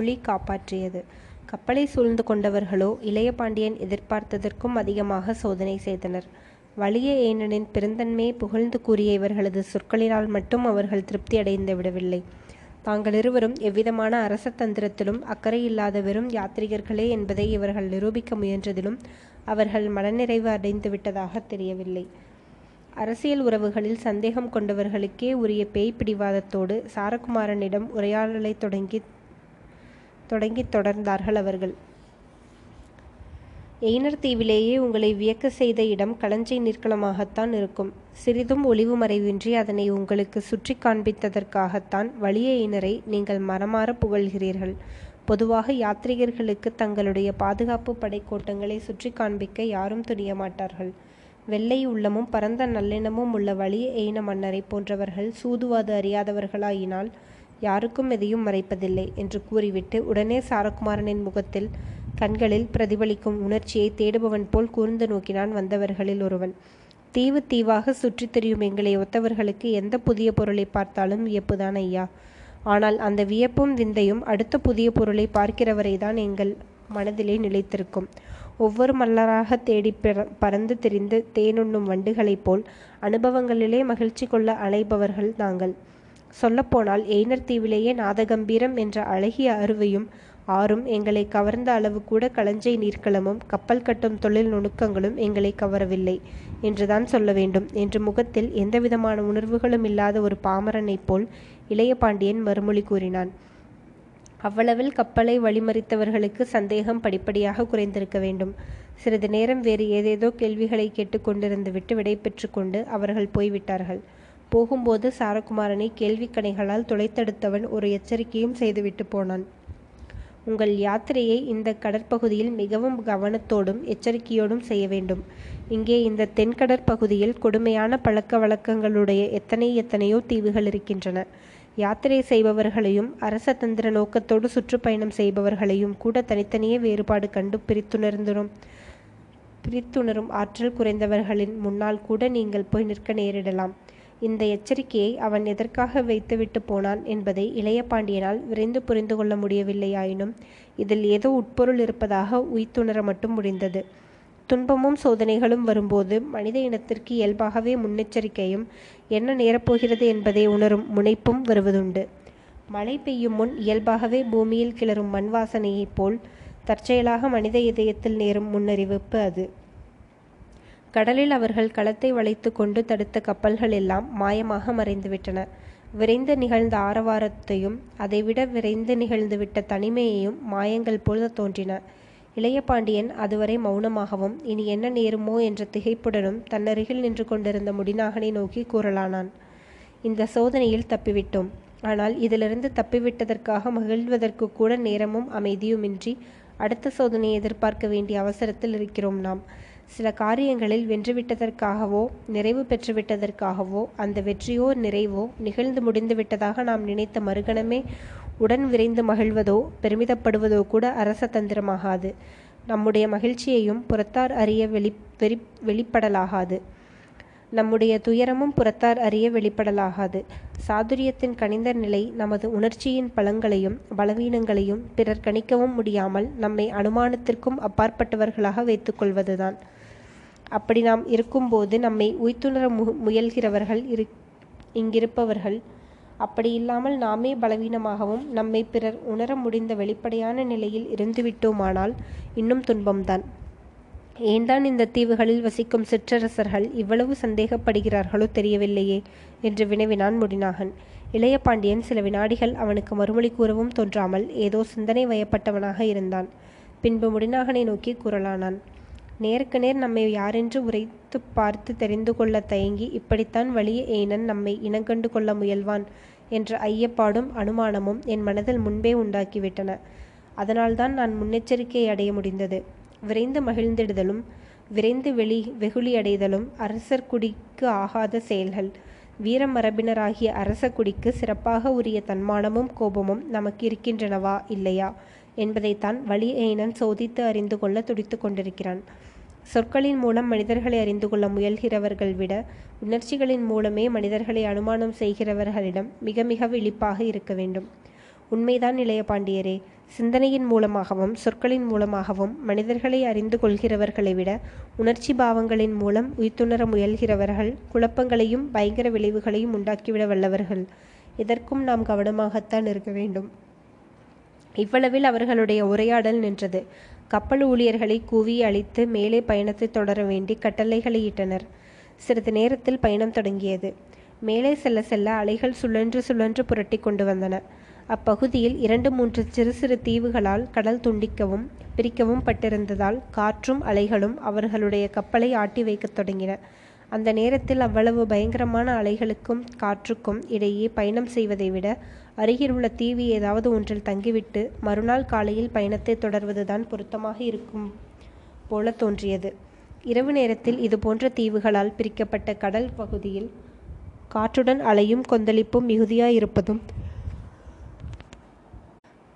மறுமொழி காப்பாற்றியது. கப்பலை சூழ்ந்து கொண்டவர்களோ இளைய பாண்டியன் எதிர்பார்த்ததற்கும் அதிகமாக சோதனை செய்தனர். வலியஏனனின் பெருந்தன்மையை புகழ்ந்து கூறிய இவர்களது சொற்களினால் மட்டும் அவர்கள் திருப்தி அடைந்து விடவில்லை. தாங்கள் இருவரும் எவ்விதமான அரச தந்திரத்திலும் அக்கறையில்லாத வெறும் யாத்ரீகர்களே என்பதை இவர்கள் நிரூபிக்க முயன்றதிலும் அவர்கள் மனநிறைவு அடைந்துவிட்டதாகத் தெரியவில்லை. அரசியல் உறவுகளில் சந்தேகம் கொண்டவர்களுக்கே உரிய பேய் பிடிவாதத்தோடு சாரகுமாரனிடம் தொடங்கி தொடங்கி தொடர்ந்தார்கள் அவர்கள். எய்னர் தீவிலேயே உங்களை வியக்க செய்த இடம் களஞ்சை நீர்க்களமாகத்தான் இருக்கும். சிறிதும் ஒளிவு மறைவின்றி அதனை உங்களுக்கு சுற்றி காண்பித்ததற்காகத்தான் வலியஎய்னரை நீங்கள் மரமாற புகழ்கிறீர்கள். பொதுவாக யாத்ரீகர்களுக்கு தங்களுடைய பாதுகாப்பு படைக்கோட்டங்களை சுற்றி காண்பிக்க யாரும் துணிய மாட்டார்கள் வெள்ளை உள்ளமும் பரந்த நல்லெண்ணமும் உள்ள வலிய எய்ன மன்னரை போன்றவர்கள் சூதுவாது அறியாதவர்களாயினால் யாருக்கும் எதையும் மறைப்பதில்லை என்று கூறிவிட்டு உடனே சாரகுமாரனின் முகத்தில் கண்களில் பிரதிபலிக்கும் உணர்ச்சியை தேடுபவன் போல் கூர்ந்து நோக்கினான் வந்தவர்களில் ஒருவன். தீவு தீவாக சுற்றித் திரியும் எங்களை ஒத்தவர்களுக்கு எந்த புதிய பொருளை பார்த்தாலும் வியப்புதான் ஐயா. ஆனால் அந்த வியப்பும் விந்தையும் அடுத்த புதிய பொருளைப் பார்க்கிறவரைதான் எங்கள் மனதிலே நிலைத்திருக்கும். ஒவ்வொரு மல்லராக தேடி பறந்து திரிந்து தேனுண்ணும் வண்டுகளைப் போல் அனுபவங்களிலே மகிழ்ச்சி கொள்ள அலைபவர்கள் நாங்கள். சொல்லப்போனால் எய்னர் தீவிலேயே நாதகம்பீரம் என்ற அழகிய அருவையும் ஆறும் எங்களை கவர்ந்த அளவு கூட களஞ்சை நீர்க்களமும் கப்பல் கட்டும் தொழில் நுணுக்கங்களும் எங்களை கவரவில்லை என்றுதான் சொல்ல வேண்டும் என்று முகத்தில் எந்தவிதமான உணர்வுகளும் இல்லாத ஒரு பாமரனைப் போல் இளைய பாண்டியன் மறுமொழி கூறினான். அவ்வளவில் கப்பலை வழிமறித்தவர்களுக்கு சந்தேகம் படிப்படியாக குறைந்திருக்க வேண்டும். சிறிது நேரம் வேறு ஏதேதோ கேள்விகளைக் கேட்டுக்கொண்டிருந்து விட்டு விடைபெற்றுக் கொண்டு அவர்கள் போய்விட்டார்கள். போகும்போது சாரகுமாரனை கேள்வி கணைகளால் துளைத்தெடுத்தவன் ஒரு எச்சரிக்கையும் செய்துவிட்டுப் போனான். உங்கள் யாத்திரையை இந்த கடற்பகுதியில் மிகவும் கவனத்தோடும் எச்சரிக்கையோடும் செய்ய வேண்டும். இங்கே இந்த தென்கடற்பகுதியில் கொடுமையான பழக்க வழக்கங்களுடைய எத்தனை எத்தனையோ தீவுகள் இருக்கின்றன. யாத்திரை செய்பவர்களையும் அரச தந்திர நோக்கத்தோடு சுற்றுப்பயணம் செய்பவர்களையும் கூட தனித்தனியே வேறுபாடு கண்டு பிரித்துணரும் ஆற்றல் குறைந்தவர்களின் முன்னால் கூட நீங்கள் போய் நிற்க நேரிடலாம். இந்த எச்சரிக்கையை அவன் எதற்காக வைத்துவிட்டுப் போனான் என்பதை இளைய பாண்டியனால் விரைந்து புரிந்து கொள்ள முடியவில்லையாயினும் இதில் ஏதோ உட்பொருள் இருப்பதாக உய்த்துணர மட்டும் முடிந்தது. துன்பமும் சோதனைகளும் வரும்போது மனித இனத்திற்கு இயல்பாகவே முன்னெச்சரிக்கையும் என்ன நேரப்போகிறது என்பதை உணரும் முனைப்பும் வருவதுண்டு. மழை பெய்யும் முன் இயல்பாகவே பூமியில் கிளறும் மண் வாசனையைப் போல் தற்செயலாக மனித இதயத்தில் நேரும் முன்னறிவிப்பு அது. கடலில் அவர்கள் களத்தை வளைத்துக் கொண்டு தடுத்த கப்பல்கள் எல்லாம் மாயமாக மறைந்துவிட்டன. விரைந்து நிகழ்ந்த ஆரவாரத்தையும் அதைவிட விரைந்து நிகழ்ந்துவிட்ட தனிமையையும் மாயங்கள் போலத் தோன்றின. இளைய பாண்டியன் அதுவரை மௌனமாகவும் இனி என்ன நேருமோ என்ற திகைப்புடனும் தன்னருகில் நின்று கொண்டிருந்த முடிநாகனை நோக்கி கூறலானான். இந்த சோதனையில் தப்பிவிட்டோம். ஆனால் இதிலிருந்து தப்பிவிட்டதற்காக மகிழ்வதற்குக் கூட நேரமும் அமைதியுமின்றி அடுத்த சோதனையை எதிர்பார்க்க வேண்டிய அவசரத்தில் இருக்கிறோம் நாம். சில காரியங்களில் வென்றுவிட்டதற்காகவோ நிறைவு பெற்றுவிட்டதற்காகவோ அந்த வெற்றியோ நிறைவோ நிகழ்ந்து முடிந்துவிட்டதாக நாம் நினைத்த மறுகணமே உடன் விரைந்து மகிழ்வதோ பெருமிதப்படுவதோ கூட அரச தந்திரமாகாது. நம்முடைய மகிழ்ச்சியையும் புறத்தார் அறிய வெளி வெறி வெளிப்படலாகாது. நம்முடைய துயரமும் புறத்தார் அறிய வெளிப்படலாகாது. சாதுரியத்தின் கனிந்த நிலை நமது உணர்ச்சியின் பலங்களையும் பலவீனங்களையும் பிறர் கணிக்கவும் முடியாமல் நம்மை அனுமானத்திற்கும் அப்பாற்பட்டவர்களாக வைத்துக்கொள்வதுதான் அப்படி நாம் இருக்கும்போது நம்மை உய்த்துணர முயல்கிறவர்கள் இங்கிருப்பவர்கள். அப்படி இல்லாமல் நாமே பலவீனமாகவும் நம்மை பிறர் உணர முடிந்த வெளிப்படையான நிலையில் இருந்துவிட்டோமானால் இன்னும் துன்பம்தான். ஏன்தான் இந்த தீவுகளில் வசிக்கும் சிற்றரசர்கள் இவ்வளவு சந்தேகப்படுகிறார்களோ தெரியவில்லையே என்று வினவினான் முடிநாகன். இளைய பாண்டியன் சில வினாடிகள் அவனுக்கு மறுமொழி கூறவும் தோன்றாமல் ஏதோ சிந்தனை வயப்பட்டவனாக இருந்தான். பின்பு முடிநாகனை நோக்கி கூறலானான். நேருக்கு நேர் நம்மை யாரென்று உரைத்துப் பார்த்து தெரிந்து கொள்ளத் தயங்கி இப்படித்தான் வலிய ஏனன் நம்மை இனங்கண்டு கொள்ள முயல்வான் என்ற ஐயப்பாடும் அனுமானமும் என் மனதில் முன்பே உண்டாக்கிவிட்டன அதனால்தான் நான் முன்னெச்சரிக்கை அடைய முடிந்தது. விரைந்து மகிழ்ந்திடுதலும் விரைந்து வெளி வெகுளியடைதலும் அரசர் குடிக்கு ஆகாத செயல்கள். வீர மரபினராகிய அரச குடிக்கு சிறப்பாக உரிய தன்மானமும் கோபமும் நமக்கு இருக்கின்றனவா இல்லையா என்பதைத்தான் வலிய எய்னன் சோதித்து அறிந்து கொள்ள துடித்து கொண்டிருக்கிறான். சொற்களின் மூலம் மனிதர்களை அறிந்து கொள்ள முயல்கிறவர்கள் விட உணர்ச்சிகளின் மூலமே மனிதர்களை அனுமானம் செய்கிறவர்களிடம் மிக மிக விழிப்பாக இருக்க வேண்டும். உண்மைதான் இளைய பாண்டியரே. சிந்தனையின் மூலமாகவும் சொற்களின் மூலமாகவும் மனிதர்களை அறிந்து கொள்கிறவர்களை விட உணர்ச்சி பாவங்களின் மூலம் உயிர்த்துணர முயல்கிறவர்கள் குழப்பங்களையும் பயங்கர விளைவுகளையும் உண்டாக்கிவிட வல்லவர்கள். இதற்கும் நாம் கவனமாகத்தான் இருக்க வேண்டும். இவ்வளவில் அவர்களுடைய உரையாடல் நின்றது. கப்பல் ஊழியர்களை கூவி அழித்து மேலே பயணத்தை தொடர வேண்டி கட்டளைகளை இட்டனர். சிறிது நேரத்தில் பயணம் தொடங்கியது. மேலே செல்ல செல்ல அலைகள் சுழன்று சுழன்று புரட்டி கொண்டு வந்தன. அப்பகுதியில் இரண்டு மூன்று சிறு சிறு தீவுகளால் கடல் துண்டிக்கவும் பிரிக்கவும் பட்டிருந்ததால் காற்றும் அலைகளும் அவர்களுடைய கப்பலை ஆட்டி வைக்கத் தொடங்கின. அந்த நேரத்தில் அவ்வளவு பயங்கரமான அலைகளுக்கும் காற்றுக்கும் இடையே பயணம் செய்வதை விட அருகில் உள்ள தீவு ஏதாவது ஒன்றில் தங்கிவிட்டு மறுநாள் காலையில் பயணத்தை தொடர்வதுதான் பொருத்தமாக இருக்கும் போல தோன்றியது. இரவு நேரத்தில் இது போன்ற தீவுகளால் பிரிக்கப்பட்ட கடல் பகுதியில் காற்றுடன் அலையும் கொந்தளிப்பும் மிகுதியாயிருப்பதும்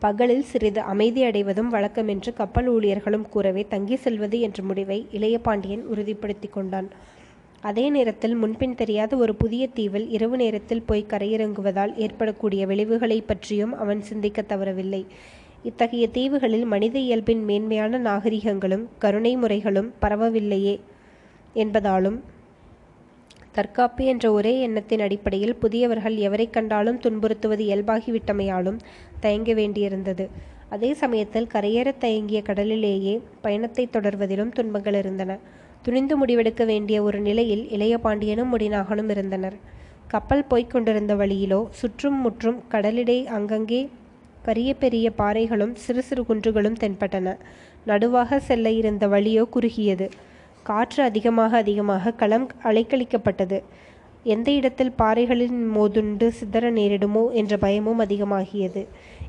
பகலில் சிறிது அமைதி அடைவதும் வழக்கமென்று கப்பல் ஊழியர்களும் கூறவே தங்கி செல்வது என்ற முடிவை இளைய பாண்டியன் உறுதிப்படுத்தி கொண்டான். அதே நேரத்தில் முன்பின் தெரியாத ஒரு புதிய தீவில் இரவு நேரத்தில் போய் கரையிறங்குவதால் ஏற்படக்கூடிய விளைவுகளை பற்றியும் அவன் சிந்திக்க தவறவில்லை. இத்தகைய தீவுகளில் மனித இயல்பின் மேன்மையான நாகரிகங்களும் கருணை முறைகளும் பரவவில்லையே என்பதாலும் தற்காப்பு என்ற ஒரே எண்ணத்தின் அடிப்படையில் புதியவர்கள் எவரை கண்டாலும் துன்புறுத்துவது இயல்பாகிவிட்டமையாலும் தயங்க வேண்டியிருந்தது. அதே சமயத்தில் கரையேறத் தயங்கிய கடலிலேயே பயணத்தை தொடர்வதிலும் துன்பங்கள் இருந்தன. துணிந்து முடிவெடுக்க வேண்டிய ஒரு நிலையில் இளைய பாண்டியனும் முடிநாகனும் இருந்தனர் கப்பல் போய்க் கொண்டிருந்த வழியிலோ சுற்றும் முற்றும் கடலிடை அங்கங்கே கரிய பெரிய பாறைகளும் சிறு சிறு குன்றுகளும் தென்பட்டன. நடுவாக செல்ல இருந்த வழியோ குறுகியது. காற்று அதிகமாக அதிகமாக களம் அலைக்கழிக்கப்பட்டது. எந்த இடத்தில் பாறைகளின் மோதுண்டு சிதற நேரிடுமோ என்ற பயமும் அதிகமாகியது.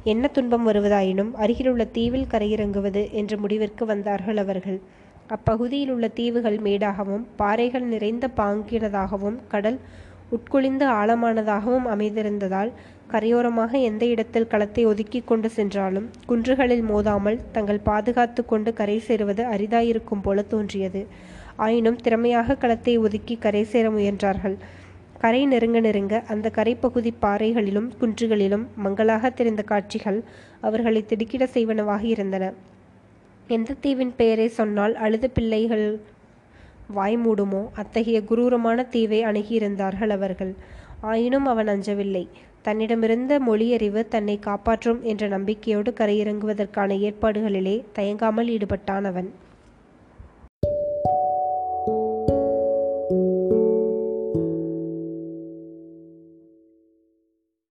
என்ன துன்பம் வருவதாயினும் அருகிலுள்ள தீவில் கரையிறங்குவது என்ற முடிவிற்கு வந்தார்கள் அவர்கள். அப்பகுதியில் உள்ள தீவுகள் மேடாகவும் பாறைகள் நிறைந்த பாங்கினதாகவும் கடல் உட்குளிந்து ஆழமானதாகவும் அமைந்திருந்ததால் கரையோரமாக எந்த இடத்தில் களத்தை ஒதுக்கி கொண்டு சென்றாலும் குன்றுகளில் மோதாமல் தங்கள் பாதுகாத்து கொண்டு கரை சேருவது அரிதாயிருக்கும் போல தோன்றியது. ஆயினும் திறமையாக களத்தை ஒதுக்கி கரை சேர முயன்றார்கள். கரை நெருங்க நெருங்க அந்த கரைப்பகுதி பாறைகளிலும் குன்றுகளிலும் மங்களாக தெரிந்த காட்சிகள் அவர்களை திடுக்கிட செய்வனவாக இருந்தன. எந்த தீவின் பெயரை சொன்னால் அழுத பிள்ளைகள் வாய் மூடுமோ? அத்தகைய குரூரமான தீவை அணுகியிருந்தார்கள் அவர்கள். ஆயினும் அவன் அஞ்சவில்லை. தன்னிடமிருந்த மொழியறிவு தன்னை காப்பாற்றும் என்ற நம்பிக்கையோடு கரையிறங்குவதற்கான ஏற்பாடுகளிலே தயங்காமல் ஈடுபட்டான் அவன்.